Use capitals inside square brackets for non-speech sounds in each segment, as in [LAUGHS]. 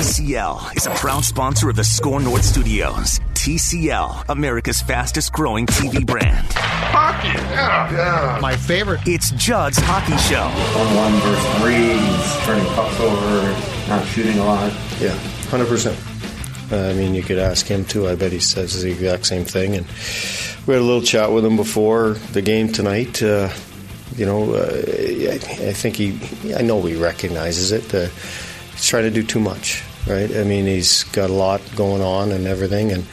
TCL is a proud sponsor of the Score North Studios. TCL, America's fastest growing TV brand. Hockey, yeah, yeah. My favorite. It's Judd's Hockey Show. On one versus three, he's turning pucks over, not shooting a lot. Yeah, 100%. Uh, I mean, you could ask him too. I bet he says the exact same thing. And we had a little chat with him before the game tonight. Uh, you know, uh, I, I, think he, I know he recognizes it. He's trying to do too much right? I mean, he's got a lot going on and everything, and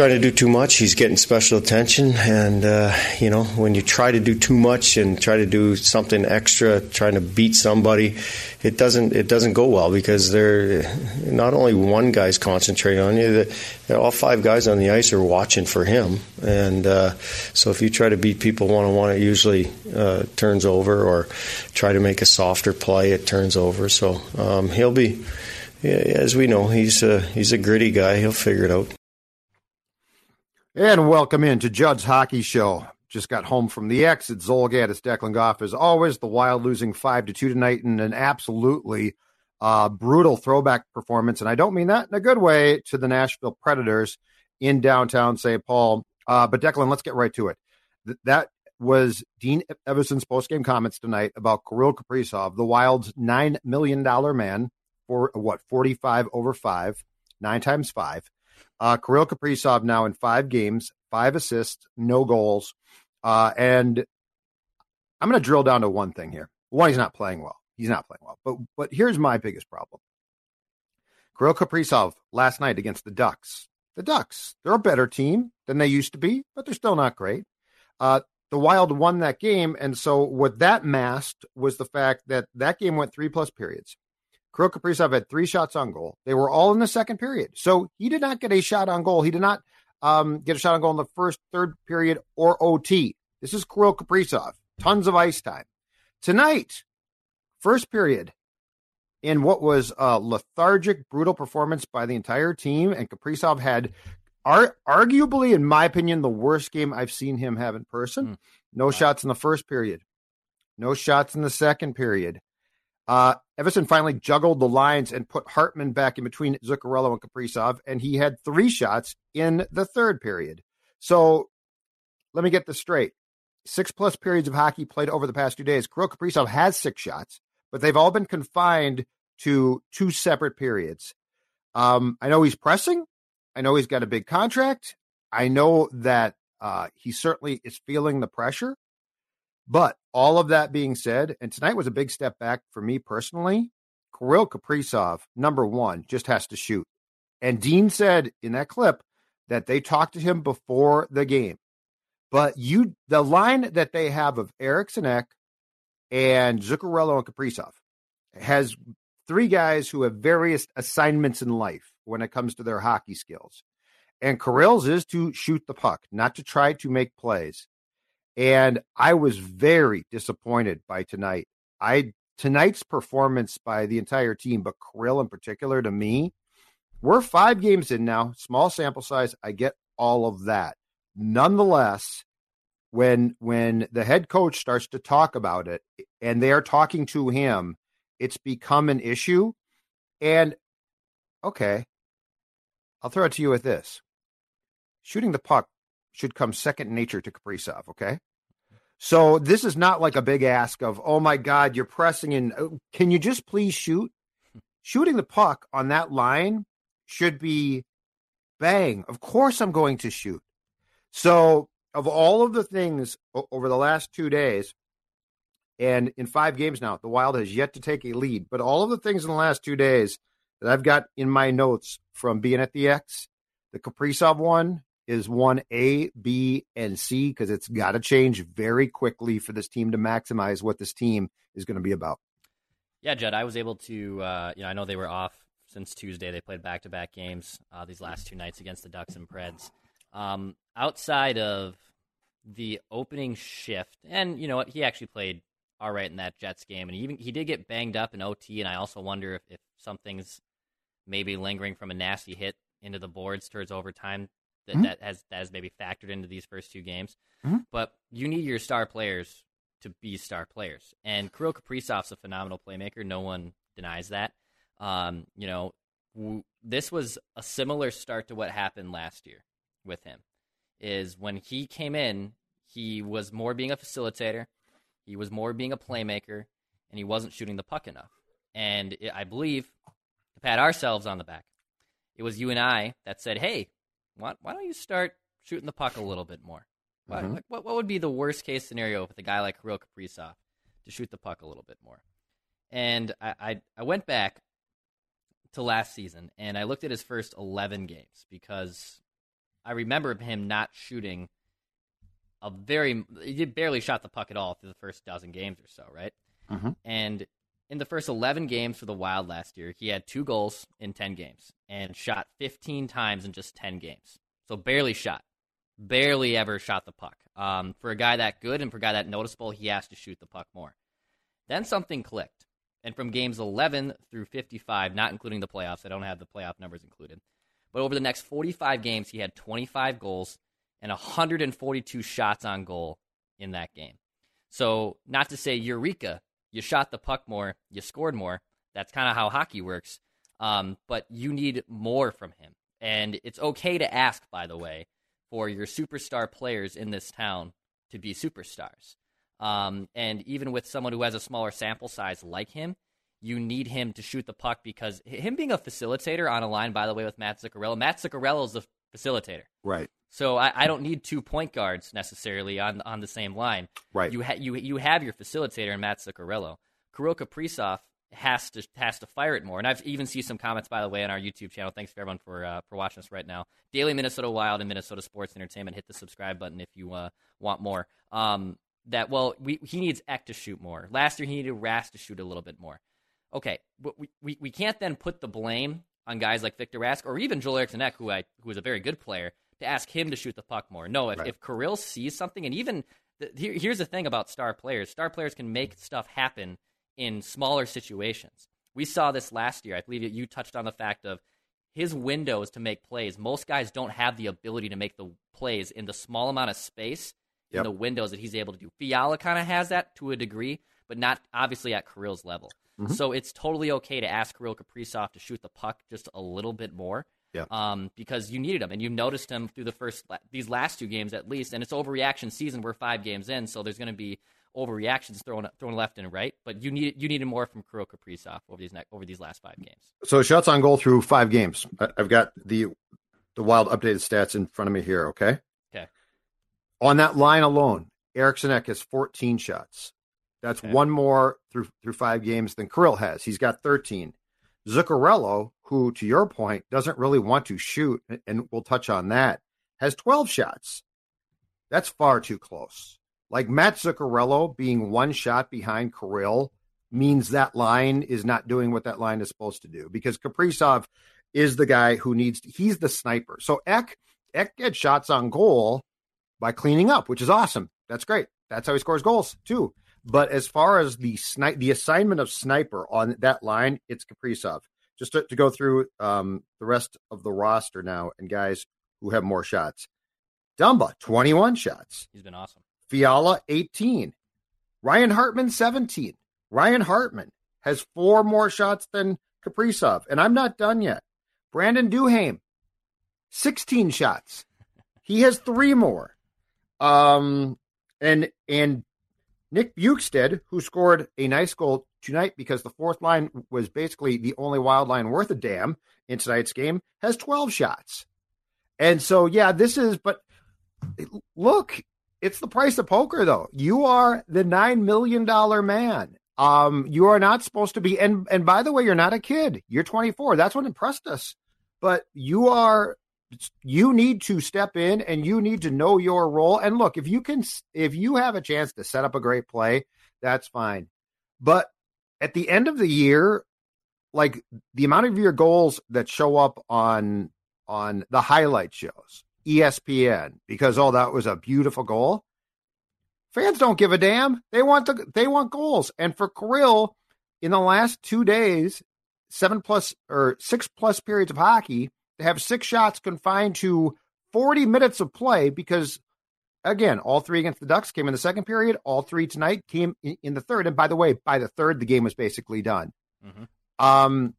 trying to do too much, he's getting special attention. And uh, you know, when you try to do too much and try to do something extra, trying to beat somebody, it doesn't it doesn't go well because they're not only one guy's concentrating on you, the, all five guys on the ice are watching for him. And uh, so, if you try to beat people one on one, it usually uh, turns over, or try to make a softer play, it turns over. So um, he'll be yeah, as we know, he's a, he's a gritty guy. He'll figure it out. And welcome in to Judd's Hockey Show. Just got home from the X at Zolgad. Declan Goff. As always, the Wild losing 5 to 2 tonight in an absolutely uh, brutal throwback performance. And I don't mean that in a good way to the Nashville Predators in downtown St. Paul. Uh, but Declan, let's get right to it. Th- that was Dean Evason's postgame comments tonight about Kirill Kaprizov, the Wild's $9 million man for what 45 over five, nine times five. Uh, Kirill Kaprizov now in five games, five assists, no goals. Uh, and I'm going to drill down to one thing here. One, he's not playing well. He's not playing well. But but here's my biggest problem. Kirill Kaprizov last night against the Ducks. The Ducks, they're a better team than they used to be, but they're still not great. Uh, the Wild won that game, and so what that masked was the fact that that game went three plus periods. Kirill Kaprizov had three shots on goal. They were all in the second period. So he did not get a shot on goal. He did not um, get a shot on goal in the first, third period, or OT. This is Kirill Kaprizov. Tons of ice time. Tonight, first period, in what was a lethargic, brutal performance by the entire team, and Kaprizov had are arguably, in my opinion, the worst game I've seen him have in person. Mm. No wow. shots in the first period. No shots in the second period. Uh, Evason finally juggled the lines and put Hartman back in between Zuccarello and Kaprizov, and he had three shots in the third period. So let me get this straight. Six plus periods of hockey played over the past two days. Kirill Kaprizov has six shots, but they've all been confined to two separate periods. Um, I know he's pressing. I know he's got a big contract. I know that uh, he certainly is feeling the pressure. But all of that being said, and tonight was a big step back for me personally. Kirill Kaprizov, number one, just has to shoot. And Dean said in that clip that they talked to him before the game. But you, the line that they have of Eriksson Ek and Zuccarello and Kaprizov has three guys who have various assignments in life when it comes to their hockey skills. And Kirill's is to shoot the puck, not to try to make plays. And I was very disappointed by tonight. I tonight's performance by the entire team, but Kirill in particular, to me, we're five games in now, small sample size. I get all of that. Nonetheless, when when the head coach starts to talk about it and they are talking to him, it's become an issue. And okay, I'll throw it to you with this: shooting the puck should come second nature to Kaprizov. Okay. So this is not like a big ask of, oh my God, you're pressing in. Uh, can you just please shoot? shooting the puck on that line should be bang. Of course, I'm going to shoot. So, of all of the things over the last two days, and in five games now, the Wild has yet to take a lead. But all of the things in the last two days that I've got in my notes from being at the X, the Kaprizov one is one A, B, and C because it's got to change very quickly for this team to maximize what this team is going to be about. Yeah, Judd, I was able to. Uh, you know, I know they were off since Tuesday. They played back-to-back games uh, these last two nights against the Ducks and Preds. Um, outside of the opening shift, and you know what, he actually played all right in that Jets game, and he even he did get banged up in OT. And I also wonder if, if something's maybe lingering from a nasty hit into the boards towards overtime that, mm-hmm. that has that has maybe factored into these first two games. Mm-hmm. But you need your star players to be star players, and Kirill Kaprizov's a phenomenal playmaker. No one denies that. Um, you know, w- this was a similar start to what happened last year with him. Is when he came in, he was more being a facilitator, he was more being a playmaker, and he wasn't shooting the puck enough. And it, I believe, to pat ourselves on the back, it was you and I that said, "Hey, why, why don't you start shooting the puck a little bit more? Mm-hmm. What, what would be the worst case scenario with a guy like Kirill Kaprizov to shoot the puck a little bit more? And I, I, I went back to last season and I looked at his first 11 games because I remember him not shooting a very he barely shot the puck at all through the first dozen games or so, right? Mm-hmm. And in the first 11 games for the Wild last year, he had two goals in 10 games and shot 15 times in just 10 games. So barely shot. Barely ever shot the puck. Um, for a guy that good and for a guy that noticeable, he has to shoot the puck more. Then something clicked. And from games 11 through 55, not including the playoffs, I don't have the playoff numbers included, but over the next 45 games, he had 25 goals and 142 shots on goal in that game. So, not to say Eureka, you shot the puck more, you scored more. That's kind of how hockey works. Um, but you need more from him. And it's okay to ask, by the way, for your superstar players in this town to be superstars. Um, and even with someone who has a smaller sample size like him, you need him to shoot the puck because him being a facilitator on a line, by the way, with Matt Zuccarello, Matt Zuccarello is the facilitator. Right. So I, I, don't need two point guards necessarily on on the same line. Right. You ha- you you have your facilitator in Matt Zuccarello. Kirill Kaprizov has to has to fire it more. And I've even seen some comments by the way on our YouTube channel. Thanks for everyone for uh, for watching us right now. Daily Minnesota Wild and Minnesota Sports Entertainment. Hit the subscribe button if you uh, want more. Um, that well, we, he needs Ek to shoot more. Last year he needed Rask to shoot a little bit more. Okay, but we, we, we can't then put the blame on guys like Victor Rask or even Joel Eriksson Ek, who I who is a very good player to ask him to shoot the puck more. No, if, right. if Kirill sees something, and even the, here, here's the thing about star players star players can make stuff happen in smaller situations. We saw this last year. I believe you touched on the fact of his windows to make plays. Most guys don't have the ability to make the plays in the small amount of space yep. in the windows that he's able to do. Fiala kind of has that to a degree, but not obviously at Kirill's level. Mm-hmm. So it's totally okay to ask Kirill Kaprizov to shoot the puck just a little bit more yeah. Um, because you needed him, and you noticed him through the first these last two games at least, and it's overreaction season. We're five games in, so there's going to be overreactions thrown thrown left and right. But you need you needed more from Kirill Kaprizov over these over these last five games. So shots on goal through five games. I've got the the wild updated stats in front of me here. Okay. Okay. On that line alone, Eriksson Ek has 14 shots. That's okay. one more through through five games than Kirill has. He's got 13. Zuccarello, who to your point doesn't really want to shoot, and we'll touch on that, has 12 shots. That's far too close. Like Matt Zuccarello being one shot behind Kirill means that line is not doing what that line is supposed to do because Kaprizov is the guy who needs to, he's the sniper. So Ek Ek gets shots on goal by cleaning up, which is awesome. That's great. That's how he scores goals too. But as far as the snipe, the assignment of sniper on that line, it's Kaprizov. Just to, to go through um, the rest of the roster now and guys who have more shots. Dumba, 21 shots. He's been awesome. Fiala, 18. Ryan Hartman, 17. Ryan Hartman has four more shots than Kaprizov. And I'm not done yet. Brandon Duhaime, 16 shots. [LAUGHS] He has three more. Um, and and Nick Bjugstad, who scored a nice goal tonight because the fourth line was basically the only wild line worth a damn in tonight's game, has 12 shots. And so, yeah, this is, but look, it's the price of poker, though. You are the $9 million man. Um, you are not supposed to be, and, and by the way, you're not a kid. You're 24. That's what impressed us. But you are you need to step in and you need to know your role. And look, if you can, if you have a chance to set up a great play, that's fine. But at the end of the year, like the amount of your goals that show up on on the highlight shows, ESPN, because oh, that was a beautiful goal. Fans don't give a damn. They want the they want goals. And for Kirill, in the last two days, seven plus or six plus periods of hockey, to have six shots confined to 40 minutes of play because again, all three against the Ducks came in the second period. All three tonight came in, in the third. And by the way, by the third, the game was basically done. Mm-hmm. Um,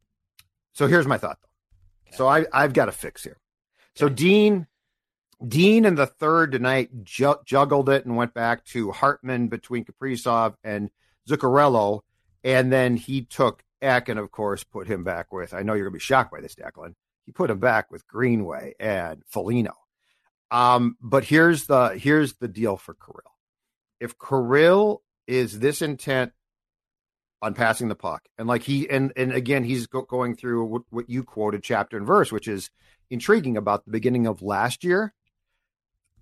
so here's my thought. Okay. So I, I've got a fix here. So Dean, Dean in the third tonight ju- juggled it and went back to Hartman between Kaprizov and Zuccarello, and then he took Ek and of course put him back with. I know you're gonna be shocked by this, Declan. He put him back with Greenway and Foligno. Um, but here's the here's the deal for Kirill. If Kirill is this intent on passing the puck, and like he and and again he's go, going through what, what you quoted chapter and verse, which is intriguing about the beginning of last year.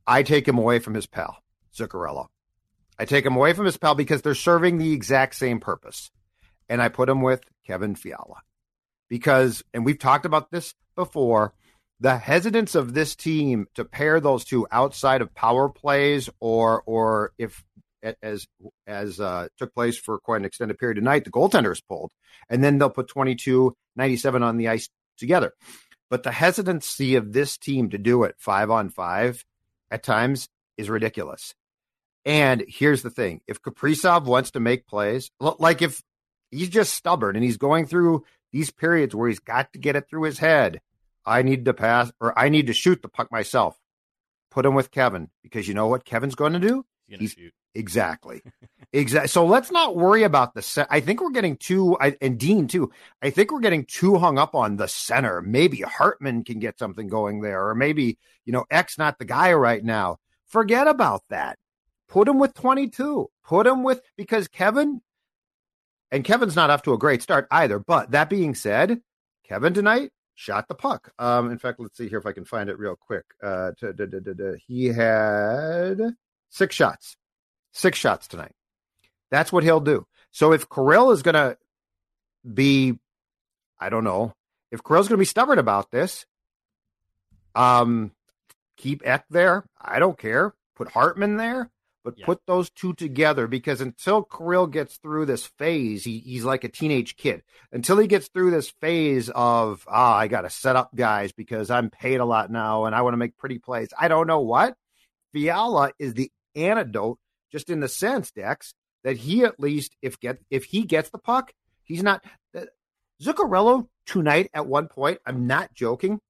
I take him away from his pal Zuccarello. I take him away from his pal because they're serving the exact same purpose, and I put him with Kevin Fiala because, and we've talked about this before the hesitance of this team to pair those two outside of power plays or or if as as uh, took place for quite an extended period tonight, the goaltender is pulled, and then they'll put 22, 97 on the ice together. But the hesitancy of this team to do it five on five at times is ridiculous. And here's the thing: if Kaprizov wants to make plays, like if he's just stubborn and he's going through these periods where he's got to get it through his head, I need to pass or I need to shoot the puck myself. Put him with Kevin because you know what Kevin's going to do? He's, shoot. Exactly. [LAUGHS] exactly. So let's not worry about the set. I think we're getting too, I, and Dean too. I think we're getting too hung up on the center. Maybe Hartman can get something going there, or maybe, you know, X not the guy right now. Forget about that. Put him with 22. Put him with, because Kevin, and Kevin's not off to a great start either. But that being said, Kevin tonight shot the puck. Um, in fact, let's see here if I can find it real quick. Uh, to, to, to, he had six shots, six shots tonight. That's what he'll do. So if Kirill is going to be, I don't know, if Kirill's going to be stubborn about this, um, keep Ek there. I don't care. Put Hartman there but yeah. put those two together because until Kirill gets through this phase, he, he's like a teenage kid. Until he gets through this phase of, ah, oh, I got to set up guys because I'm paid a lot now and I want to make pretty plays. I don't know what. Fiala is the antidote, just in the sense, Dex, that he at least, if get if he gets the puck, he's not. Uh, Zuccarello tonight at one point, I'm not joking.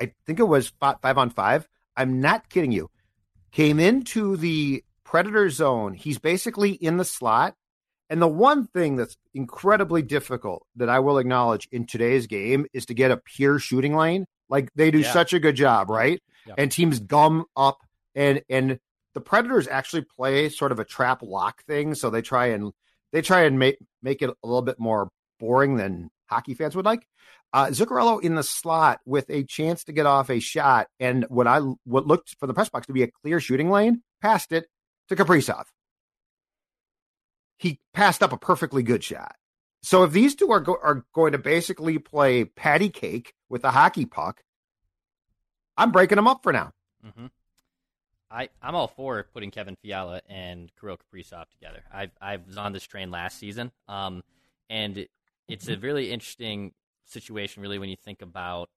I think it was five on five. I'm not kidding you. Came into the predator zone. He's basically in the slot. And the one thing that's incredibly difficult that I will acknowledge in today's game is to get a pure shooting lane. Like they do yeah. such a good job, right? Yeah. And teams gum up and and the Predators actually play sort of a trap lock thing, so they try and they try and make make it a little bit more boring than hockey fans would like. Uh, Zuccarello in the slot with a chance to get off a shot, and what I what looked for the press box to be a clear shooting lane, passed it, to Kaprizov. He passed up a perfectly good shot. So if these two are go- are going to basically play patty cake with a hockey puck, I'm breaking them up for now. Mm-hmm. I I'm all for putting Kevin Fiala and Kirill Kaprizov together. I I was on this train last season, um, and it's a really interesting situation, really, when you think about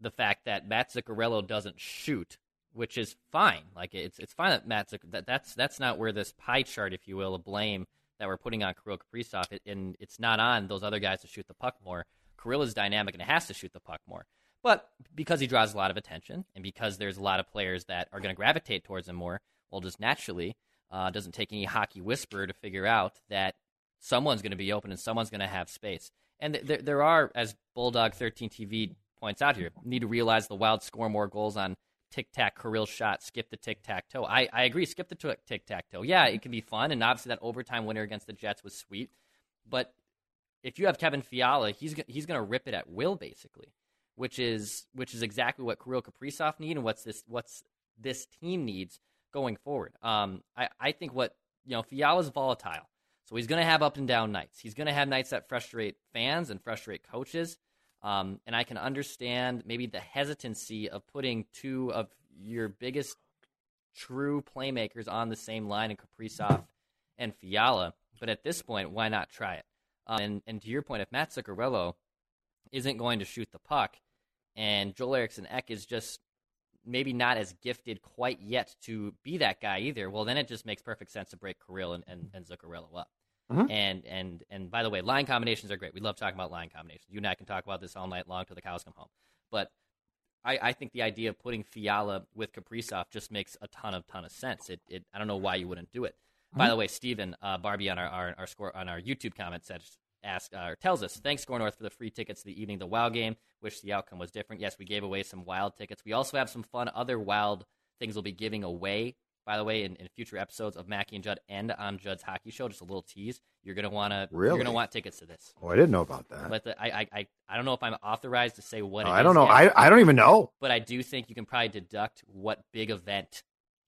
the fact that Matt Zuccarello doesn't shoot which is fine. Like it's it's fine that Matt's that that's that's not where this pie chart, if you will, of blame that we're putting on Kirill Kaprizov, it, and it's not on those other guys to shoot the puck more. Kirill is dynamic and has to shoot the puck more. But because he draws a lot of attention, and because there's a lot of players that are going to gravitate towards him more, well, just naturally, uh, doesn't take any hockey whisperer to figure out that someone's going to be open and someone's going to have space. And there, there are, as Bulldog 13 TV points out here, need to realize the Wild score more goals on tic tac, Kirill shot, skip the tic tac toe. I, I agree, skip the tic tac toe. Yeah, it can be fun, and obviously that overtime winner against the Jets was sweet. But if you have Kevin Fiala, he's he's going to rip it at will, basically, which is which is exactly what Kirill Kaprizov need and what's this what's this team needs going forward. Um, I I think what you know Fiala's volatile, so he's going to have up and down nights. He's going to have nights that frustrate fans and frustrate coaches. Um, and I can understand maybe the hesitancy of putting two of your biggest true playmakers on the same line in Kaprizov and Fiala. But at this point, why not try it? Um, and, and to your point, if Matt Zuccarello isn't going to shoot the puck and Joel Eriksson Ek is just maybe not as gifted quite yet to be that guy either, well, then it just makes perfect sense to break Kirill and, and, and Zuccarello up. Mm-hmm. And and and by the way, line combinations are great. We love talking about line combinations. You and I can talk about this all night long till the cows come home. But I, I think the idea of putting Fiala with Kaprizov just makes a ton of ton of sense. It, it I don't know why you wouldn't do it. Mm-hmm. By the way, Stephen uh, Barbie on our, our, our score on our YouTube comment said ask uh, tells us thanks Score North for the free tickets to the evening the Wild game. Wish the outcome was different. Yes, we gave away some Wild tickets. We also have some fun other Wild things we'll be giving away by the way, in, in future episodes of Mackey and Judd and on Judd's Hockey Show. Just a little tease. You're gonna want to. Really? You're gonna want tickets to this. Oh, I didn't know about that. But the, I, I, I don't know if I'm authorized to say what. Oh, I don't know. I, I don't even know. But I do think you can probably deduct what big event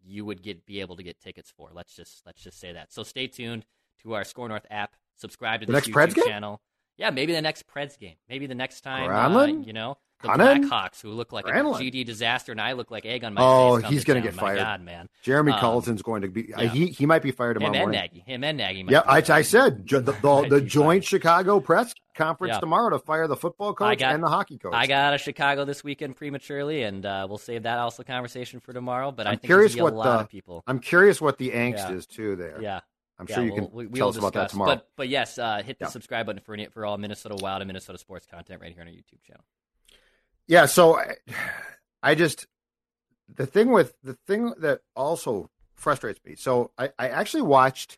you would get be able to get tickets for. Let's just let's just say that. So stay tuned to our Score North app. Subscribe to the next YouTube Preds channel. Yeah, maybe the next Preds game. Maybe the next time. Uh, you know, the? Blackhawks, who look like Granlund. a GD disaster, and I look like egg on my Oh, face. Oh, he's going to get fired. My God, man. Jeremy Um, going to be. yeah. he he might be fired tomorrow Him and morning. Nagy. Him and Nagy. might Yeah, I. I said the, the, [LAUGHS] the joint Chicago press conference Yeah. tomorrow to fire the football coach got- and the hockey coach. I got out of Chicago this weekend prematurely, and uh, we'll save that also conversation for tomorrow. But I I'm think curious there's gonna be what a lot the of people. I'm curious what the angst Yeah. is too. There, Yeah. I'm Yeah, sure you we'll- can we, tell us about that discuss. tomorrow. But but yes, uh, hit the subscribe button for for all Minnesota Wild and Minnesota sports content right here on our YouTube channel. Yeah, so I, I just the thing with the thing that also frustrates me. So I, I actually watched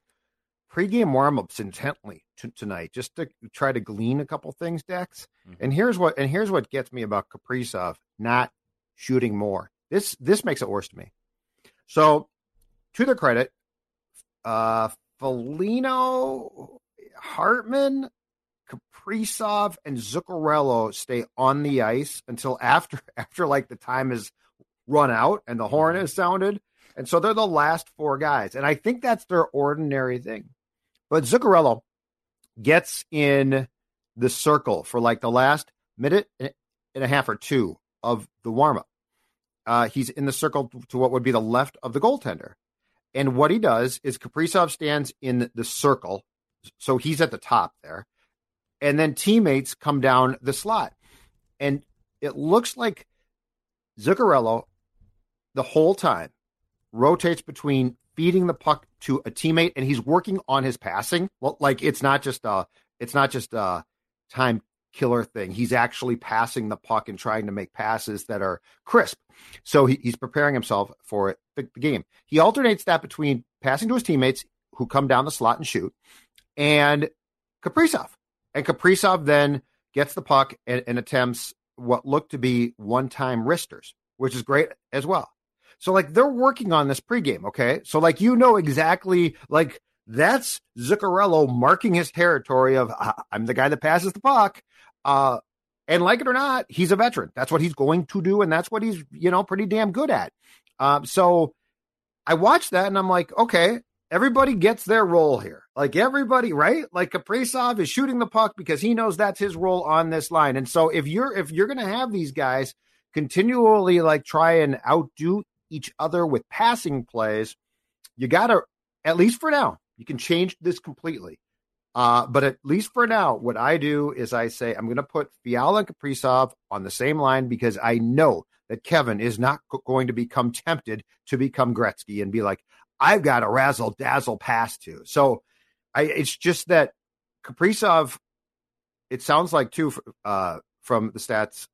pregame warmups intently t- tonight just to try to glean a couple things, Dex. Mhm. And here's what and here's what gets me about Kaprizov not shooting more. This this makes it worse to me. So to their credit, uh Foligno Hartman Kaprizov and Zuccarello stay on the ice until after [LAUGHS] after like the time is run out and the horn is sounded. And so they're the last four guys. And I think that's their ordinary thing. But Zuccarello gets in the circle for like the last minute and a half or two of the warm up. Uh, he's in the circle to what would be the left of the goaltender. And what he does is Kaprizov stands in the circle. So he's at the top there and then teammates come down the slot. And it looks like Zuccarello the whole time rotates between feeding the puck to a teammate and he's working on his passing. Like it's not just a it's not just a time killer thing. He's actually passing the puck and trying to make passes that are crisp. So he, he's preparing himself for the, the game. He alternates that between passing to his teammates who come down the slot and shoot and Kaprizov. And Kaprizov then gets the puck and, and attempts what looked to be one time wristers, which is great as well. So, like, they're working on this pregame, okay? So, like, you know exactly, like, that's Zuccarello marking his territory of "Ah, I'm the guy that passes the puck. Uh, and like it or not, he's a veteran. That's what he's going to do, and that's what he's, you know, pretty damn good at. Um, so I watched that and I'm like, okay, everybody gets their role here. Like everybody, right? Like Kaprizov is shooting the puck because he knows that's his role on this line. And so if you're if you're gonna have these guys continually like try and outdo each other with passing plays, you gotta at least for now, you can change this completely. Uh, but at least for now, what I do is I say I'm going to put Fiala and Kaprizov on the same line because I know that Kevin is not going to become tempted to become Gretzky and be like, I've got a razzle dazzle pass to. So I, it's just that Kaprizov, it sounds like too, uh, from the stats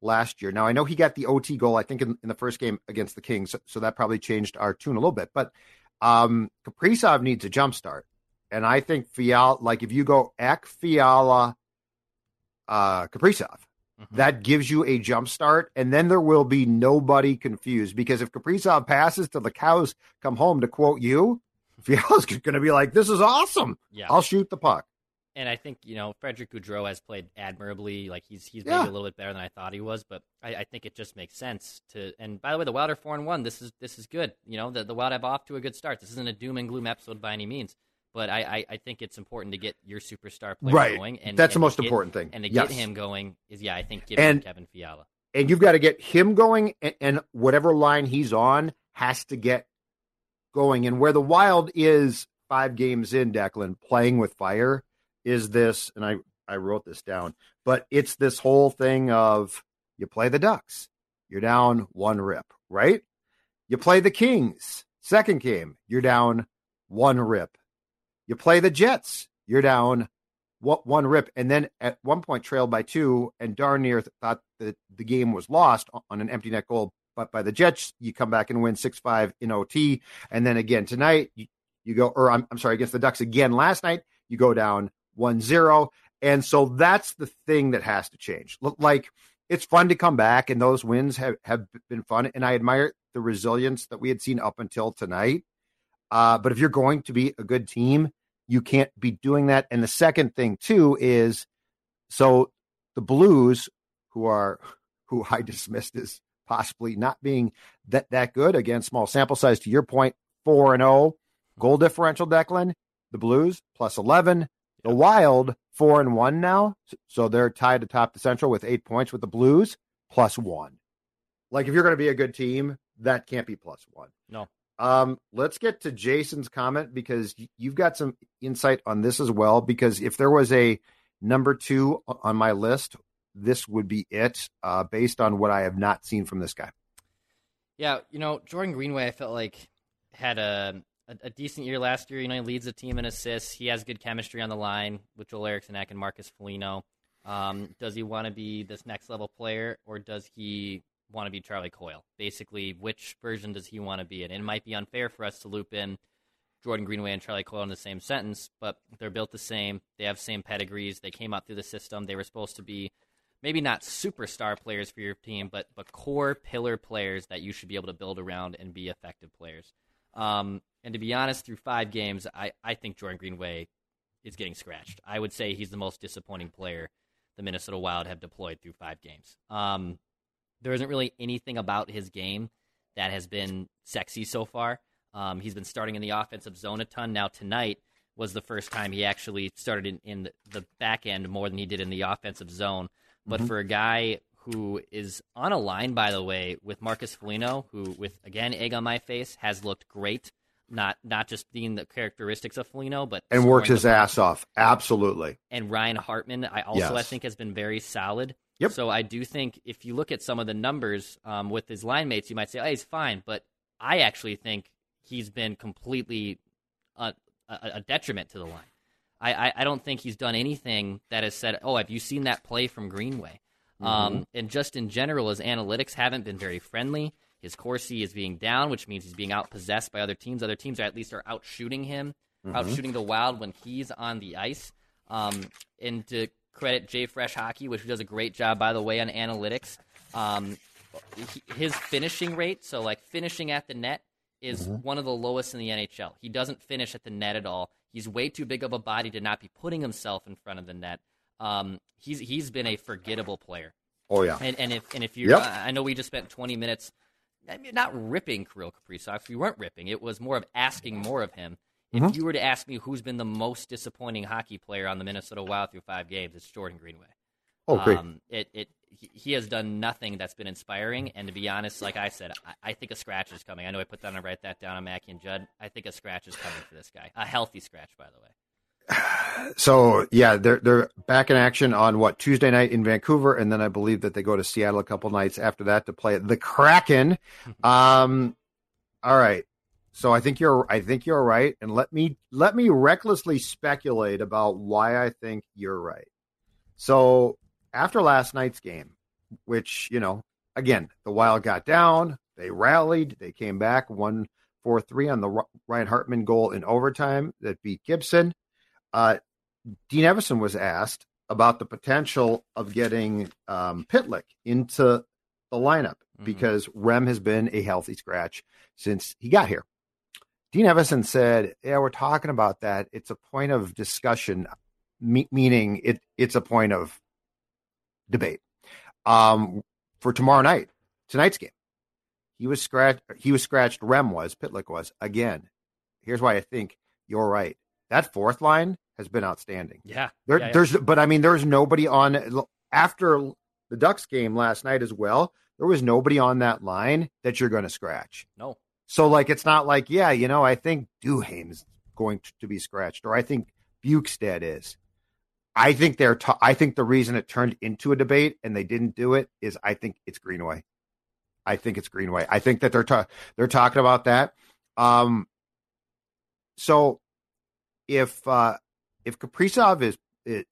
last year. Now I know he got the OT goal, I think in, in the first game against the Kings. So, so that probably changed our tune a little bit, but um, Kaprizov needs a jump start. And I think Fiala, like if you go Ek, Fiala, uh, Kaprizov, mm-hmm. that gives you a jump start. And then there will be nobody confused because if Kaprizov passes till the cows come home, to quote you, [LAUGHS] Fiala's going to be like, this is awesome. Yeah. I'll shoot the puck. And I think you know Frederick Gaudreau has played admirably. Like he's he's maybe a little bit better than I thought he was, but I, I, think it just makes sense to. And by the way, the Wild are four and one. This is this is good. You know the the Wild have off to a good start. This isn't a doom and gloom episode by any means, but I I, I think it's important to get your superstar player right. going. And that's and the most get, important thing. And to yes. get him going is yeah, I think give Kevin Fiala. And you've got to get him going, and, and whatever line he's on has to get going. And where the Wild is five games in, Declan, playing with fire is this, and I, I wrote this down, but it's this whole thing of you play the Ducks, you're down one rip, right? You play the Kings, second game, you're down one rip. You play the Jets, you're down one rip, and then at one point trailed by two, and darn near thought that the game was lost on an empty net goal. But by the Jets, you come back and win six five in OT, and then again tonight you, you go, or I'm, I'm sorry, against the Ducks again last night, you go down 1 0. And so that's the thing that has to change. Like, it's fun to come back, and those wins have, have been fun. And I admire the resilience that we had seen up until tonight. Uh, but if you're going to be a good team, you can't be doing that. And the second thing, too, is so the Blues, who are [LAUGHS] who I dismissed as possibly not being that that good again, small sample size. To your point, four and zero. Oh. Goal differential, Declan, the Blues plus 11. The Wild, four and one now. So they're tied atop the Central with eight points with the Blues plus one. Like if you're going to be a good team, that can't be plus one. No. Um, let's get to Jason's comment because you've got some insight on this as well. Because if there was a number two on my list, this would be it, uh, based on what I have not seen from this guy. Yeah, you know, Jordan Greenway, I felt like had a a, a, decent year last year. You know, he leads the team in assists. He has good chemistry on the line with Joel Eriksson and Marcus Foligno. Um, does he want to be this next level player, or does he want to be Charlie Coyle? Basically, which version does he want to be in? And it might be unfair for us to loop in Jordan Greenway and Charlie Coyle in the same sentence, but they're built the same. They have same pedigrees. They came up through the system. They were supposed to be maybe not superstar players for your team, but but core pillar players that you should be able to build around and be effective players. Um, and to be honest, through five games, I, I think Jordan Greenway is getting scratched. I would say he's the most disappointing player the Minnesota Wild have deployed through five games. Um, there isn't really anything about his game that has been sexy so far. Um, he's been starting in the offensive zone a ton. Now tonight was the first time he actually started in, in the back end more than he did in the offensive zone. But mm-hmm. for a guy who is on a line, by the way, with Marcus Foligno, who, with again egg on my face, has looked great not not just being the characteristics of Foligno, but and works his ass off. Absolutely. And Ryan Hartman, I also yes. I think has been very solid. Yep. So I do think if you look at some of the numbers um, with his line mates, you might say, "Oh, he's fine," but I actually think he's been completely a, a detriment to the line. I, I, I, don't think he's done anything that has said, "Oh, have you seen that play from Greenway?" Mm-hmm. Um, and just in general, his analytics haven't been very friendly. His Corsi is being down, which means he's being outpossessed by other teams. Other teams are at least are out shooting him, mm-hmm. out shooting the Wild when he's on the ice. Um, and to credit J Fresh Hockey, which does a great job, by the way, on analytics. Um, his finishing rate, so like finishing at the net, is mm-hmm. one of the lowest in the NHL. He doesn't finish at the net at all. He's way too big of a body to not be putting himself in front of the net. Um, he's he's been a forgettable player. Oh yeah. And, and if and if you, yep. I know we just spent 20 minutes I mean, not ripping Kirill Kaprizov. We weren't ripping. It was more of asking more of him. Mm-hmm. If you were to ask me who's been the most disappointing hockey player on the Minnesota Wild through five games, it's Jordan Greenway. Oh, great. Um, it, it, he has done nothing that's been inspiring. And to be honest, like I said, I, I, think a scratch is coming. I know I put that on write that down on Mackey and Judd. I think a scratch is coming for this guy. A healthy scratch, by the way [SIGHS] so yeah, they're they're back in action on what Tuesday night in Vancouver, and then I believe that they go to Seattle a couple nights after that to play the Kraken. [LAUGHS] Um, all right, so I think you're I think you're right, and let me let me recklessly speculate about why I think you're right. So after last night's game, which you know, again, the Wild got down, they rallied, they came back, one four three on the Ryan Hartman goal in overtime that beat Gibson. Uh, Dean Evason was asked about the potential of getting um, Pitlick into the lineup mm-hmm. because Rem has been a healthy scratch since he got here. Dean Evason said, "Yeah, we're talking about that. It's a point of discussion, me- meaning it it's a point of debate um, for tomorrow night, tonight's game. He was scratched. He was scratched. Rem was Pitlick was again. Here's why I think you're right. That fourth line has been outstanding. Yeah, there, yeah, yeah. there's, but I mean, there's nobody on after the Ducks game last night as well. There was nobody on that line that you're going to scratch. No. So like, it's not like, yeah, you know, I think Duhaime's going to be scratched, or I think Bjugstad is. I think they're. I think the reason it turned into a debate and they didn't do it is I think it's Greenway. I think it's Greenway. I think that they're ta- they're talking about that. Um, so if uh, if Kaprizov is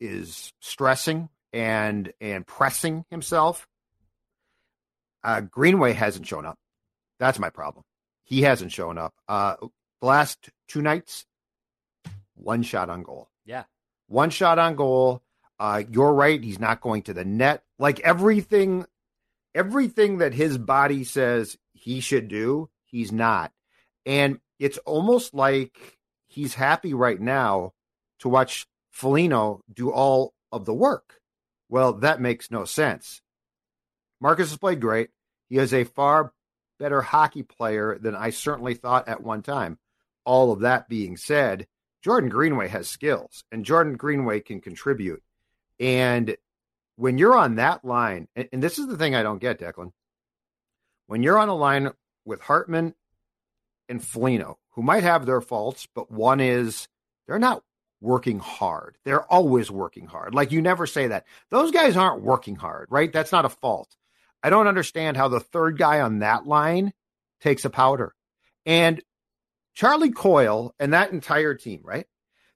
is stressing and and pressing himself, uh, Greenway hasn't shown up. That's my problem. He hasn't shown up. Uh, the last two nights, one shot on goal. Yeah, one shot on goal. Uh, you're right. He's not going to the net. Like everything, everything that his body says he should do, he's not. And it's almost like he's happy right now to watch Foligno do all of the work. Well, that makes no sense. Marcus has played great. He is a far better hockey player than I certainly thought at one time. All of that being said, Jordan Greenway has skills and Jordan Greenway can contribute. And when you're on that line, and, and this is the thing I don't get, Declan, when you're on a line with Hartman and Foligno, who might have their faults, but one is they're not working hard. They're always working hard. Like you never say that. Those guys aren't working hard, right? That's not a fault. I don't understand how the third guy on that line takes a powder. And Charlie Coyle and that entire team, right?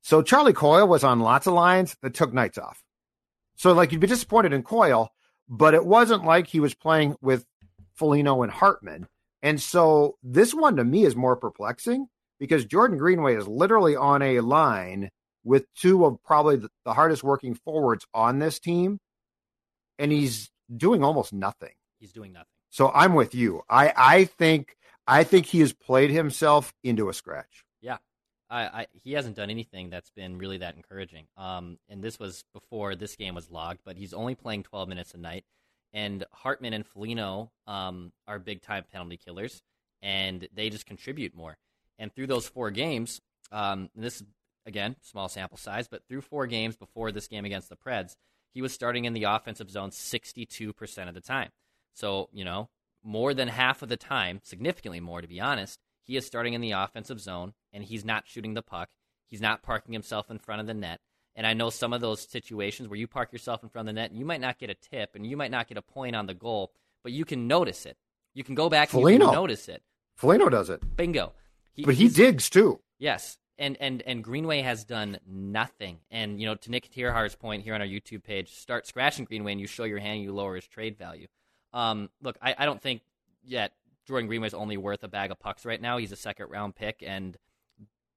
So Charlie Coyle was on lots of lines that took nights off. So like you'd be disappointed in Coyle, but it wasn't like he was playing with Foligno and Hartman. And so this one to me is more perplexing because Jordan Greenway is literally on a line with two of probably the hardest working forwards on this team, and he's doing almost nothing. He's doing nothing. So I'm with you. I I think I think he has played himself into a scratch. Yeah. I, I, he hasn't done anything that's been really that encouraging. Um, and this was before this game was logged, but he's only playing 12 minutes a night. And Hartman and Foligno um, are big time penalty killers, and they just contribute more. And through those four games, um, this again small sample size, but through four games before this game against the Preds, he was starting in the offensive zone 62% of the time. So you know more than half of the time, significantly more to be honest, he is starting in the offensive zone and he's not shooting the puck. He's not parking himself in front of the net. And I know some of those situations where you park yourself in front of the net and you might not get a tip and you might not get a point on the goal, but you can notice it. You can go back and you can notice it. Foligno does it. Bingo. He, but he digs too. Yes. And, and and Greenway has done nothing. And you know, to Nick Tierhart's point here on our YouTube page, start scratching Greenway and you show your hand, you lower his trade value. Um, look, I, I don't think yet Jordan Greenway's only worth a bag of pucks right now. He's a second round pick, and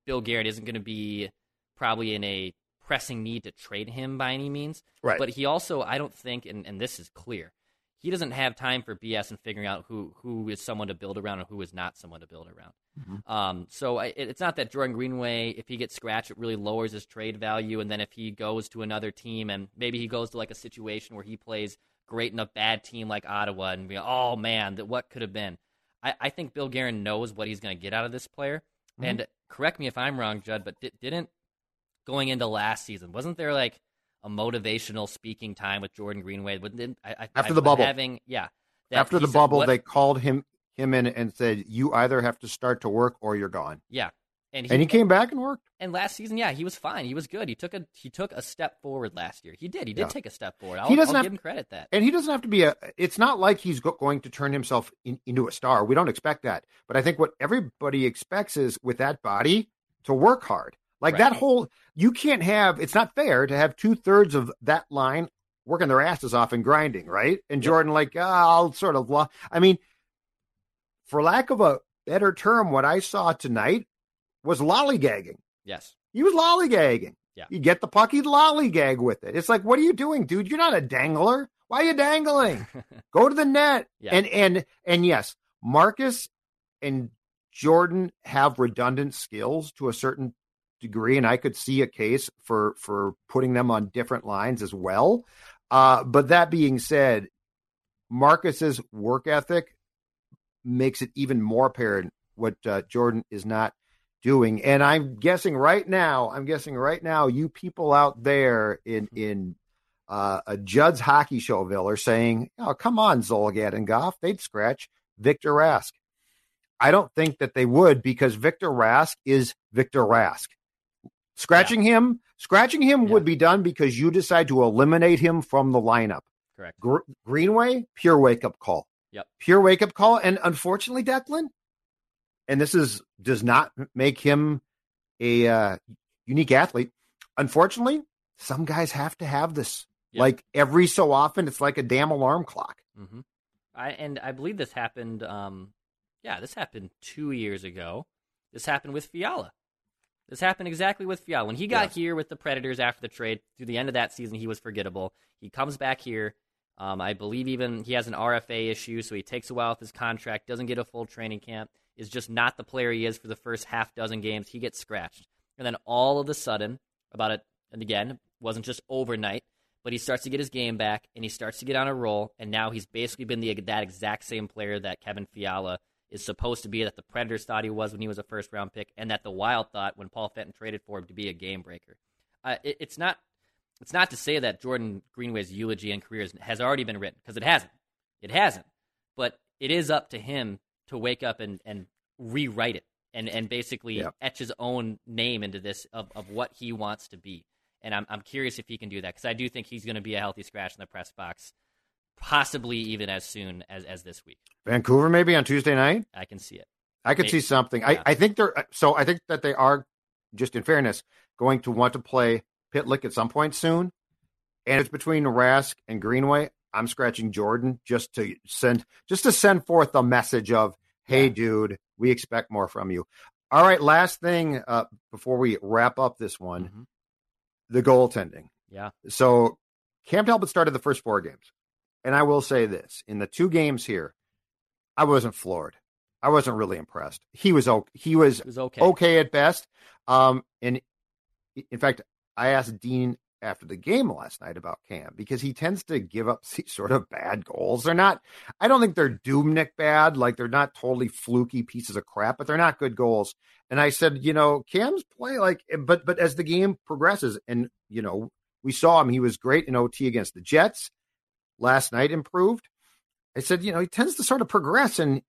Bill Guerin isn't going to be probably in a pressing need to trade him by any means. Right. But he also, I don't think, and, and this is clear, he doesn't have time for BS and figuring out who who is someone to build around and who is not someone to build around. Mm-hmm. Um, so I, it's not that Jordan Greenway, if he gets scratched, it really lowers his trade value, and then if he goes to another team and maybe he goes to like a situation where he plays great in a bad team like Ottawa and be, oh man, that what could have been. I, I think Bill Guerin knows what he's going to get out of this player. Mm-hmm. And correct me if I'm wrong, Judd, but didn't going into last season wasn't there like a motivational speaking time with Jordan Greenway? I, I, after the bubble, having yeah, after the said, bubble, what? they called him him in and said, "You either have to start to work or you're gone." Yeah, and he, and he came back and worked. And last season, yeah, he was fine. He was good. He took a he took a step forward last year. He did. He did yeah. take a step forward. I'll, he doesn't I'll have, give him credit that. And he doesn't have to be a. It's not like he's go, going to turn himself in, into a star. We don't expect that. But I think what everybody expects is with that body to work hard. Like right. that whole, you can't have. It's not fair to have two thirds of that line working their asses off and grinding, right? And Jordan, like, oh, I'll sort of. I mean, for lack of a better term, what I saw tonight was lollygagging. Yes. He was lollygagging. Yeah. You get the puck, he'd lollygag with it. It's like, what are you doing, dude? You're not a dangler. Why are you dangling? [LAUGHS] Go to the net. Yeah. And and and yes, Marcus and Jordan have redundant skills to a certain degree, and I could see a case for for putting them on different lines as well. Uh, but that being said, Marcus's work ethic makes it even more apparent what uh, Jordan is not doing. And I'm guessing right now, I'm guessing right now, you people out there in in uh, a Judd's hockey showville are saying, "Oh, come on, Zulgad and Goff, they'd scratch Victor Rask." I don't think that they would because Victor Rask is Victor Rask. Scratching him, scratching him Yeah. would be done because you decide to eliminate him from the lineup. Correct. Gr- Greenway, pure wake up call. Yep. Pure wake up call. And unfortunately, Declan, and this is does not make him a uh, unique athlete. Unfortunately, some guys have to have this. Yep. Like every so often, it's like a damn alarm clock. hmm I and I believe this happened. Um, yeah, this happened two years ago. This happened with Fiala. This happened exactly with Fiala when he got Yes. here with the Predators after the trade. Through the end of that season, he was forgettable. He comes back here. Um, I believe even he has an RFA issue, so he takes a while with his contract. Doesn't get a full training camp. Is just not the player he is for the first half dozen games. He gets scratched, and then all of a sudden, about it, and again, wasn't just overnight but he starts to get his game back and he starts to get on a roll and now he's basically been the that exact same player that Kevin Fiala is supposed to be that the Predators thought he was when he was a first round pick and that the Wild thought when Paul Fenton traded for him to be a game breaker. Uh, it, it's not it's not to say that Jordan Greenway's eulogy and career has already been written because it hasn't. It hasn't. But it is up to him to wake up and, and rewrite it and, and basically Yeah. etch his own name into this of, of what he wants to be. And I'm, I'm curious if he can do that because I do think he's going to be a healthy scratch in the press box, possibly even as soon as, as this week. Vancouver, maybe on Tuesday night. I can see it. I could May- see something. yeah. I, I think they're so. I think that they are, just in fairness, going to want to play Pitlick at some point soon. And it's between Rask and Greenway. I'm scratching Jordan just to send just to send forth a message of, "Hey, dude, we expect more from you." All right, last thing uh, before we wrap up this one, Mhm. the goaltending. Yeah. So Cam Talbot started the first four games. And I will say this in the two games here, I wasn't floored. I wasn't really impressed. He was okay. He was was okay. okay at best. Um, and in fact, I asked Dean after the game last night about Cam because he tends to give up [LAUGHS] these sort of bad goals. They're not, I don't think they're Dubnyk bad. Like they're not totally fluky pieces of crap, but they're not good goals. And I said, you know, Cam's play like, but, but as the game progresses and, you know, we saw him, he was great in OT against the Jets last night, improved. I said, you know, he tends to sort of progress. And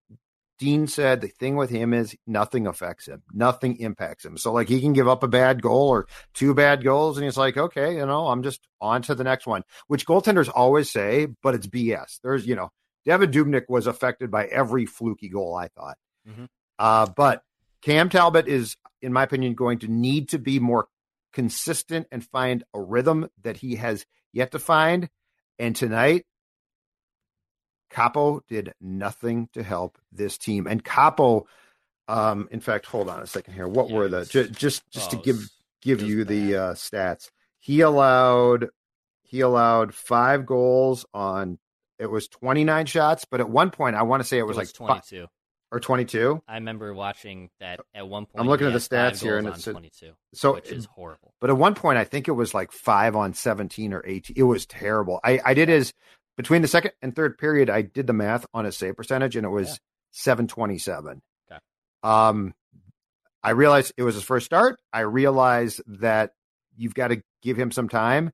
Dean said the thing with him is nothing affects him, nothing impacts him. So, like, he can give up a bad goal or two bad goals, and he's like, okay, you know, I'm just on to the next one, which goaltenders always say, but it's BS. There's, you know, Devan Dubnyk was affected by every fluky goal, I thought. Mhm. Uh, but Cam Talbot is, in my opinion, going to need to be more consistent and find a rhythm that he has yet to find. And tonight, Kaapo did nothing to help this team. And Kaapo, um, in fact, hold on a second here. What Yeah, were the just just oh, to give give it you the uh, stats? He allowed he allowed five goals on it was 29 shots, but at one point I want to say it was, like fi- 22. Or 22. I remember watching that at one point. I'm looking at the stats here, and it's it 22, So which is horrible. But at one point, I think it was like five on 17 or 18. It was terrible. I, I did his between the second and third period, I did the math on his save percentage and it was Yeah. 727. Okay. Um, I realized it was his first start. I realized that you've got to give him some time.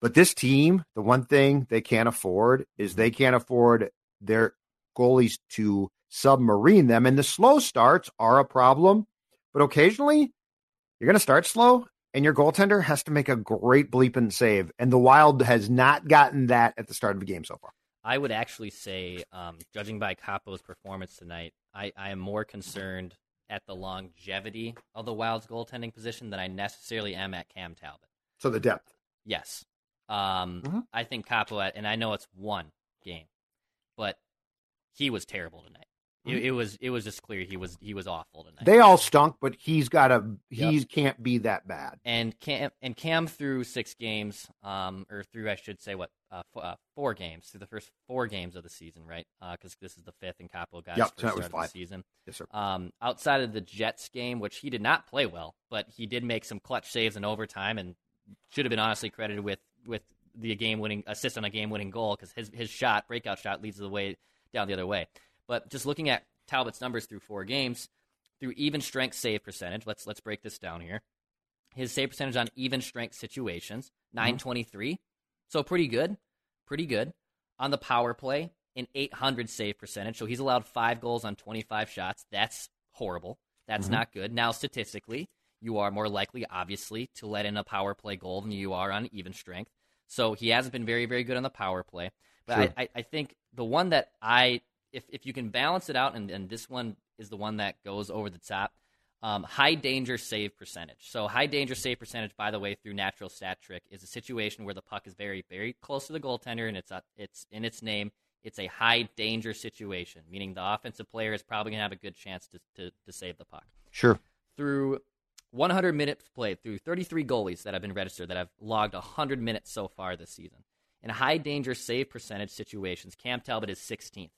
But this team, the one thing they can't afford is they can't afford their goalies to submarine them. And the slow starts are a problem. But occasionally, you're going to start slow, and your goaltender has to make a great bleeping save. And the Wild has not gotten that at the start of the game so far. I would actually say, um, judging by Kaapo's performance tonight, I, I am more concerned at the longevity of the Wild's goaltending position than I necessarily am at Cam Talbot. So the depth. Yes. Um, Mhm. I think Capo, and I know it's one game, but he was terrible tonight. It, it, was it was just clear he was he was awful tonight. They all stunk, but he's got a he yep. can't be that bad. And Cam and Cam through six games, um, or through I should say what uh, f- uh, four games through the first four games of the season, right? Because uh, this is the fifth, and Kaapo got yep, his first was start of the season. Yes, sir. Um, outside of the Jets game, which he did not play well, but he did make some clutch saves in overtime, and should have been honestly credited with with the game winning assist on a game winning goal because his his shot breakout shot leads the way down the other way. But just looking at Talbot's numbers through four games, through even strength save percentage, let's let's break this down here. His save percentage on even strength situations, 923. Mm-hmm. So pretty good. Pretty good. On the power play, an 800 save percentage. So he's allowed five goals on 25 shots. That's horrible. That's mm-hmm. not good. Now, statistically, you are more likely, obviously, to let in a power play goal than you are on even strength. So he hasn't been very, very good on the power play. But sure. I, I, I, think the one that I, if, if you can balance it out, and, and this one is the one that goes over the top, um, high danger save percentage. So high danger save percentage, by the way, through natural stat trick, is a situation where the puck is very, very close to the goaltender, and it's a, it's in its name. It's a high danger situation, meaning the offensive player is probably going to have a good chance to, to, to save the puck. Sure. Through 100 minutes played through 33 goalies that have been registered that have logged 100 minutes so far this season. In high danger save percentage situations, Cam Talbot is 16th.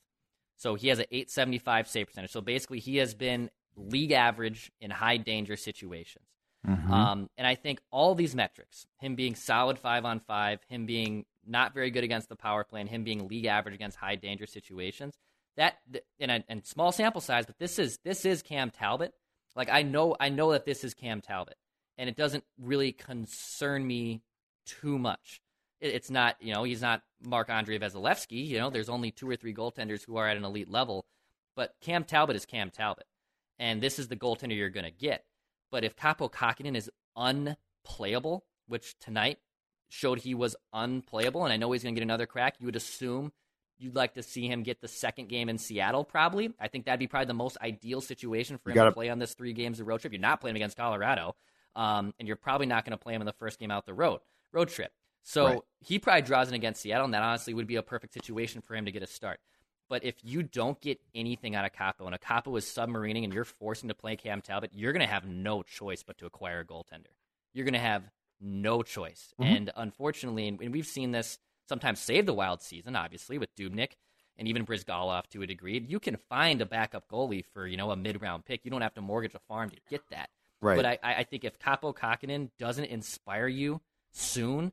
So he has an 875 save percentage. So basically, he has been league average in high danger situations. Mm-hmm. Um, and I think all these metrics, him being solid five on five, him being not very good against the power play, and him being league average against high danger situations, that and, and small sample size, but this is this is Cam Talbot. Like I know I know that this is Cam Talbot, and it doesn't really concern me too much. It, it's not you know he's not Mark Andre Vasilevskiy. You know there's only two or three goaltenders who are at an elite level, but Cam Talbot is Cam Talbot, and this is the goaltender you're going to get. But if Kaapo Kahkonen is unplayable, which tonight showed he was unplayable, and I know he's going to get another crack, you would assume you'd like to see him get the second game in Seattle, probably. I think that'd be probably the most ideal situation for him gotta... to play on this three games of road trip. You're not playing against Colorado, um, and you're probably not going to play him in the first game out the road road trip. So right. he probably draws in against Seattle, and that honestly would be a perfect situation for him to get a start. But if you don't get anything out of Kaapo, and a Kaapo is submarining, and you're forcing to play Cam Talbot, you're going to have no choice but to acquire a goaltender. You're going to have no choice. Mm-hmm. And unfortunately, and we've seen this – sometimes save the Wild season, obviously, with Dubnyk and even Bryzgalov to a degree. You can find a backup goalie for, you know, a mid round pick. You don't have to mortgage a farm to get that. Right. But I, I think if Kaapo Kahkonen doesn't inspire you soon,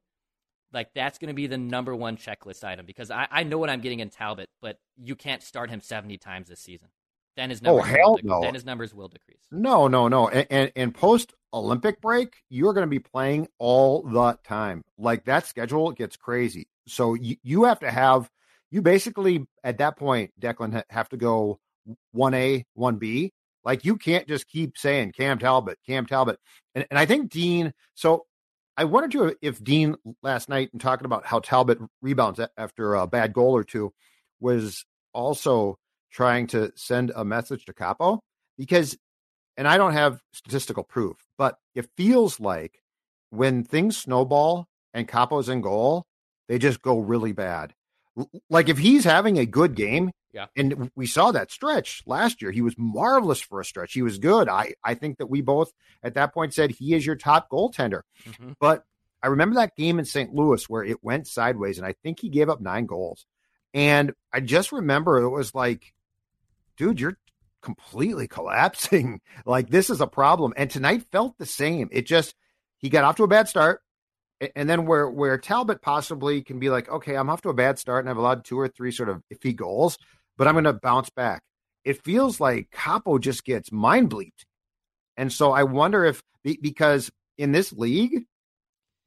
like that's going to be the number one checklist item because I, I know what I'm getting in Talbot, but you can't start him 70 times this season. Then his oh, numbers, oh, hell dec- no. then his numbers will decrease. No, no, no. And, and, and post Olympic break, you're going to be playing all the time. Like that schedule gets crazy. So you, you have to have, you basically at that point, Declan, have to go 1A, 1B. Like you can't just keep saying Cam Talbot, Cam Talbot. And, and I think Dean, so I wondered to if Dean last night and talking about how Talbot rebounds after a bad goal or two was also trying to send a message to Kaapo because, and I don't have statistical proof, but it feels like when things snowball and Kaapo's in goal, they just go really bad. Like if he's having a good game, yeah, and we saw that stretch last year. He was marvelous for a stretch. He was good. I I think that we both at that point said he is your top goaltender. Mm-hmm. But I remember that game in St. Louis where it went sideways, and I think he gave up nine goals. And I just remember it was like, dude, you're completely collapsing. [LAUGHS] like this is a problem. And tonight felt the same. It just he got off to a bad start and then where where Talbot possibly can be like, okay, I'm off to a bad start and I've allowed two or three sort of iffy goals, but I'm going to bounce back. It feels like Kaapo just gets mind bleeped, and so I wonder if because in this league,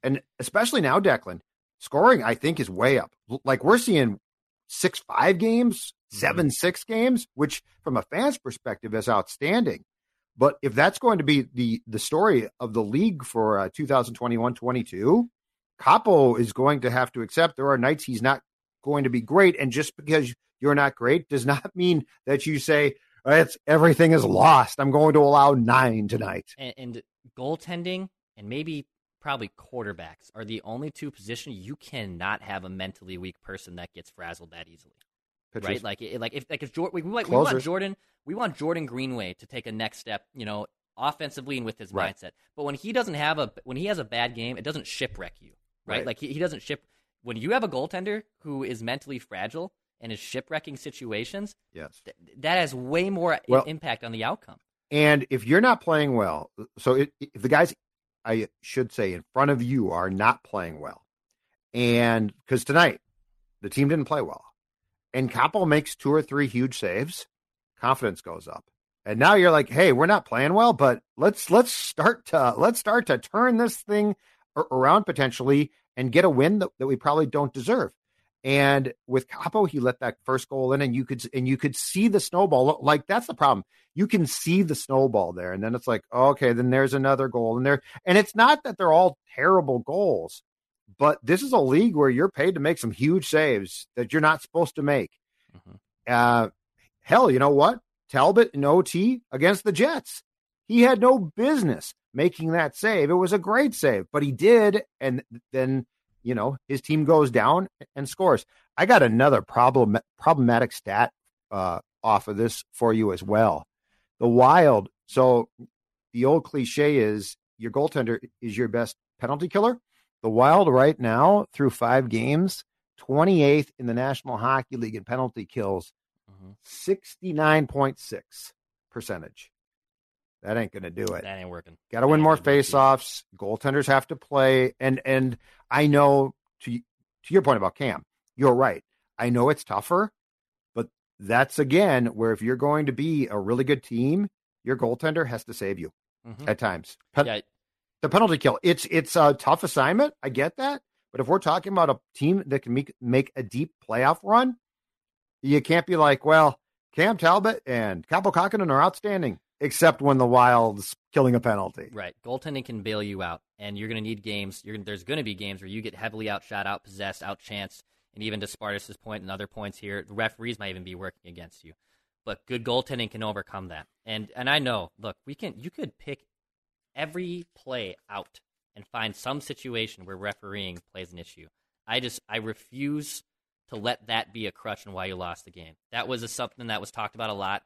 and especially now, Declan scoring I think is way up. Like we're seeing six five games, seven six games, which from a fan's perspective is outstanding. But if that's going to be the the story of the league for uh, 2021-22, Kaapo is going to have to accept there are nights he's not going to be great, and just because you're not great does not [LAUGHS] mean that you say it's everything is lost. I'm going to allow nine tonight. And, and goaltending and maybe probably quarterbacks are the only two positions you cannot have a mentally weak person that gets frazzled that easily. Pitchers. right? Like, it, like if like if Jordan, we, we, like, we want Jordan, we want Jordan Greenway to take a next step, you know, offensively and with his Right. mindset. But when he doesn't have a when he has a bad game, it doesn't shipwreck you, right? Right. Like he, he doesn't ship when you have a goaltender who is mentally fragile and is shipwrecking situations. yes. Th- that has way more i- Well- impact on the outcome. And if you're not playing well, so it, if the guys, I should say, in front of you are not playing well, and because tonight the team didn't play well, and Kaapo makes two or three huge saves, confidence goes up, and now you're like, hey, we're not playing well, but let's let's start to let's start to turn this thing around potentially and get a win that, that we probably don't deserve. And with Kaapo, he let that first goal in, and you could and you could see the snowball. Like that's the problem. You can see the snowball there, and then it's like, okay, then there's another goal, and there. And it's not that they're all terrible goals, but this is a league where you're paid to make some huge saves that you're not supposed to make. Mhm. Uh, hell, you know what? Talbot in OT against the Jets, he had no business making that save. It was a great save, but he did, and then you know his team goes down and scores. I got another problem problematic stat uh, off of this for you as well. The Wild. So the old cliche is your goaltender is your best penalty killer. The Wild right now through five games, 28th in the National Hockey League in penalty kills, Mhm. 69.6 percentage. That ain't going to do it. That ain't working. Got to win more ain't gonna do it. faceoffs. Goaltenders have to play, and and I know to to your point about Cam, you're right. I know it's tougher, but that's again where if you're going to be a really good team, your goaltender has to save you Mhm. at times. Pen- Yeah, The penalty kill, it's it's a tough assignment. I get that, but if we're talking about a team that can make make a deep playoff run, you can't be like, well, Cam Talbot and Kaapo Kahkonen are outstanding, except when the Wild's killing a penalty. Right. Goaltending can bail you out, and you're going to need games. There's going to be games where you get heavily outshot, outpossessed, outchanced, and even to Spartus's point and other points here, the referees might even be working against you. But good goaltending can overcome that. And and I know, look, we can. You could pick every play out and find some situation where refereeing plays an issue. I just I refuse to let that be a crutch in why you lost the game. That was a, something that was talked about a lot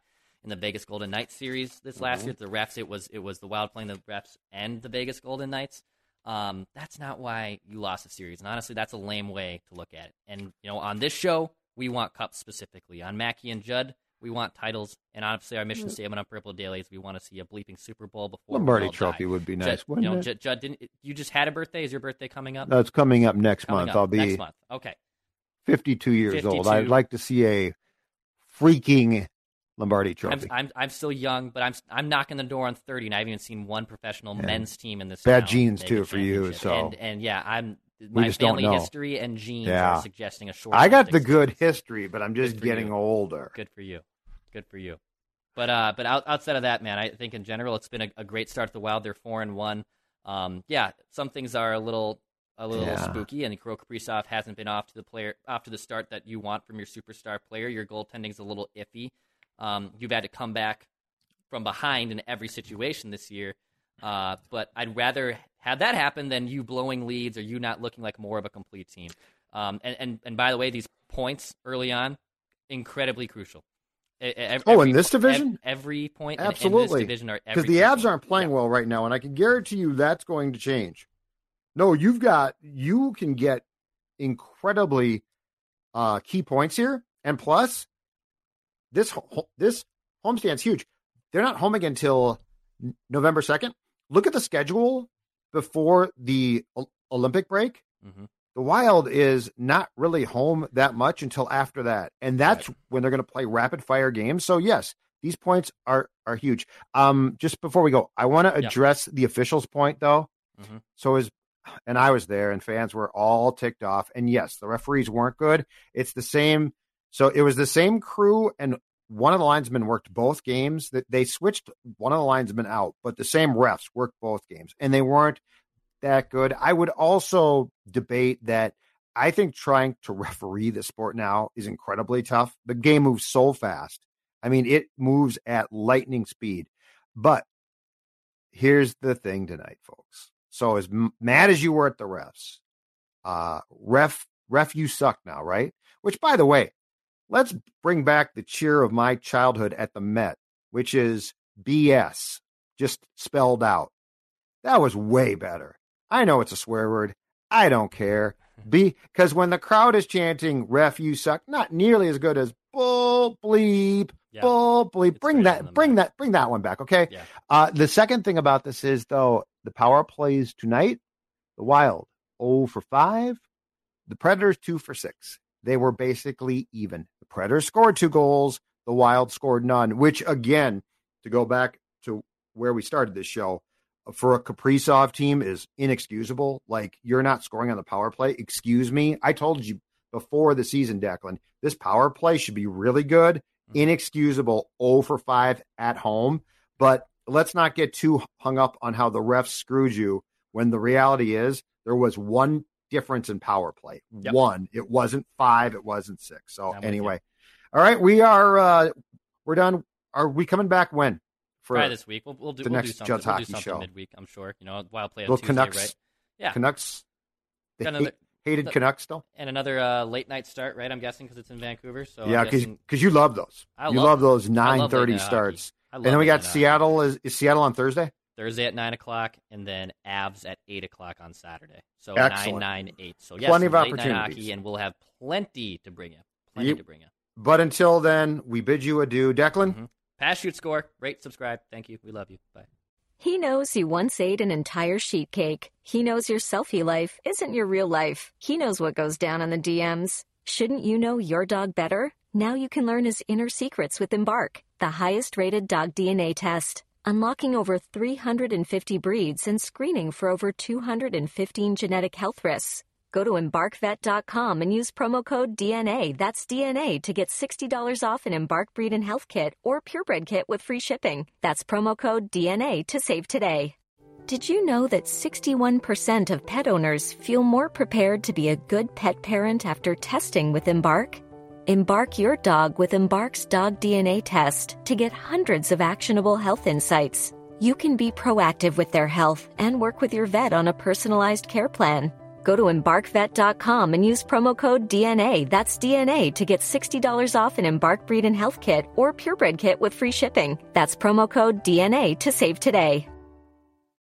in the Vegas Golden Knights series this last year. The refs, it was it was the Wild playing the refs and the Vegas Golden Knights. Um, that's not why you lost the series, and honestly, that's a lame way to look at it. And you know, on this show, we want cups specifically. On Mackey and Judd, we want titles, and obviously, our mission statement on Purple Daily is we want to see a bleeping Super Bowl before Lombardi Trophy would be Judd, nice, you wouldn't know? Judd, Judd, didn't you just had a birthday? Is your birthday coming up? No, it's coming up next Coming month. up I'll be next month. Okay. 52 years old. I'd like to see a freaking Lombardi I'm, Trophy. I'm I'm still young, but I'm I'm knocking the door on 30, and I haven't even seen one professional Yeah. men's team in this. Bad genes, too, for you, so- and and yeah, I'm my just don't family know. history and genes Yeah. are suggesting a short. I got the good history, but I'm just getting you. older. Good for you. Good for you. But uh, but out, outside of that, man, I think in general it's been a, a great start to the Wild. They're four and one. Um, yeah, some things are a little a little Yeah. spooky, and Kirill Kaprizov hasn't been off to the player off to the start that you want from your superstar player. Your goaltending's a little iffy. Um, you've had to come back from behind in every situation this year. Uh, but I'd rather have that happen than you blowing leads or you not looking like more of a complete team. Um, and, and and by the way, these points early on, incredibly crucial. E- e- Oh, in this division? every point Absolutely. in this division are Because the crucial. aren't playing Yeah. well right now, and I can guarantee you that's going to change. No, you've got you can get incredibly uh, key points here, and plus this this homestand's huge. They're not home again until November second. Look at the schedule before the O- Olympic break. Mhm. The Wild is not really home that much until after that, and that's when they're going to play rapid fire games. So yes, these points are are huge. Um, just before we go, I want to Yeah. address the officials' point though. Mhm. So is and I was there, and fans were all ticked off. And yes, the referees weren't good. It's the same. So it was the same crew, and one of the linesmen worked both games. That they switched one of the linesmen out, but the same refs worked both games, and they weren't that good. I would also debate that. I think trying to referee the sport now is incredibly tough. The game moves so fast. I mean, it moves at lightning speed. But here's the thing tonight, folks. So as mad as you were at the refs, uh, ref, ref, you suck now, right? Which, by the way, let's bring back the cheer of my childhood at the Met, which is BS, just spelled out. That was way better. I know it's a swear word. I don't care. Be [LAUGHS] because when the crowd is chanting "ref, you suck," not nearly as good as "bull bleep, Yeah. bull bleep." It's Bring that, bring Met. that, bring that one back. Okay. Yeah. Uh, the second thing about this is though the power plays tonight. The Wild 0 for five. The Predators two for six. They were basically even. The Predators scored two goals. The Wild scored none. Which again, to go back to where we started this show, uh, for a Kaprizov team is inexcusable. Like you're not scoring on the power play. Excuse me. I told you before the season, Declan, this power play should be really good. Mm-hmm. Inexcusable 0 for 5 at home. But let's not get too hung up on how the refs screwed you when the reality is there was one difference in power play. Yep. One. It wasn't five, it wasn't six. So I'm anyway. All right, we are uh we're done. Are we coming back when? For Try this week. We'll, we'll do the we'll next do something. Judd's we'll do Hockey something Show. midweek. I'm sure. You know, Wild play on Little Tuesday, Canucks. right? Yeah. Canucks. The another- hate, hated the- Canucks still. And another uh, late night start, right? I'm guessing because it's in Vancouver. So yeah, because you love those. I you love love those nine thirty starts. And then we got. Seattle. Is, is Seattle on Thursday? Thursday at nine o'clock, and then Avs at eight o'clock on Saturday. So Excellent. nine, nine, eight. So yes, Plenty of late opportunities. hockey, and we'll have plenty to bring you. Plenty Yep. to bring you. But until then, we bid you adieu. Declan, Mhm. Pass, shoot, score. Rate, subscribe. Thank you. We love you. Bye. He knows you once ate an entire sheet cake. He knows your selfie life isn't your real life. He knows what goes down on the DMs. Shouldn't you know your dog better? Now you can learn his inner secrets with Embark, the highest rated dog DNA test. Unlocking over 350 breeds and screening for over 215 genetic health risks. Go to embarkvet.com and use promo code DNA, that's DNA, to get $60 off an Embark Breed and Health Kit or Purebred Kit with free shipping. That's promo code DNA to save today. Did you know that 61% of pet owners feel more prepared to be a good pet parent after testing with Embark? Embark your dog with Embark's dog DNA test to get hundreds of actionable health insights. You can be proactive with their health and work with your vet on a personalized care plan. Go to embarkvet.com and use promo code DNA, that's DNA, to get $60 off an Embark Breed and Health Kit or Purebred Kit with free shipping. That's promo code DNA to save today.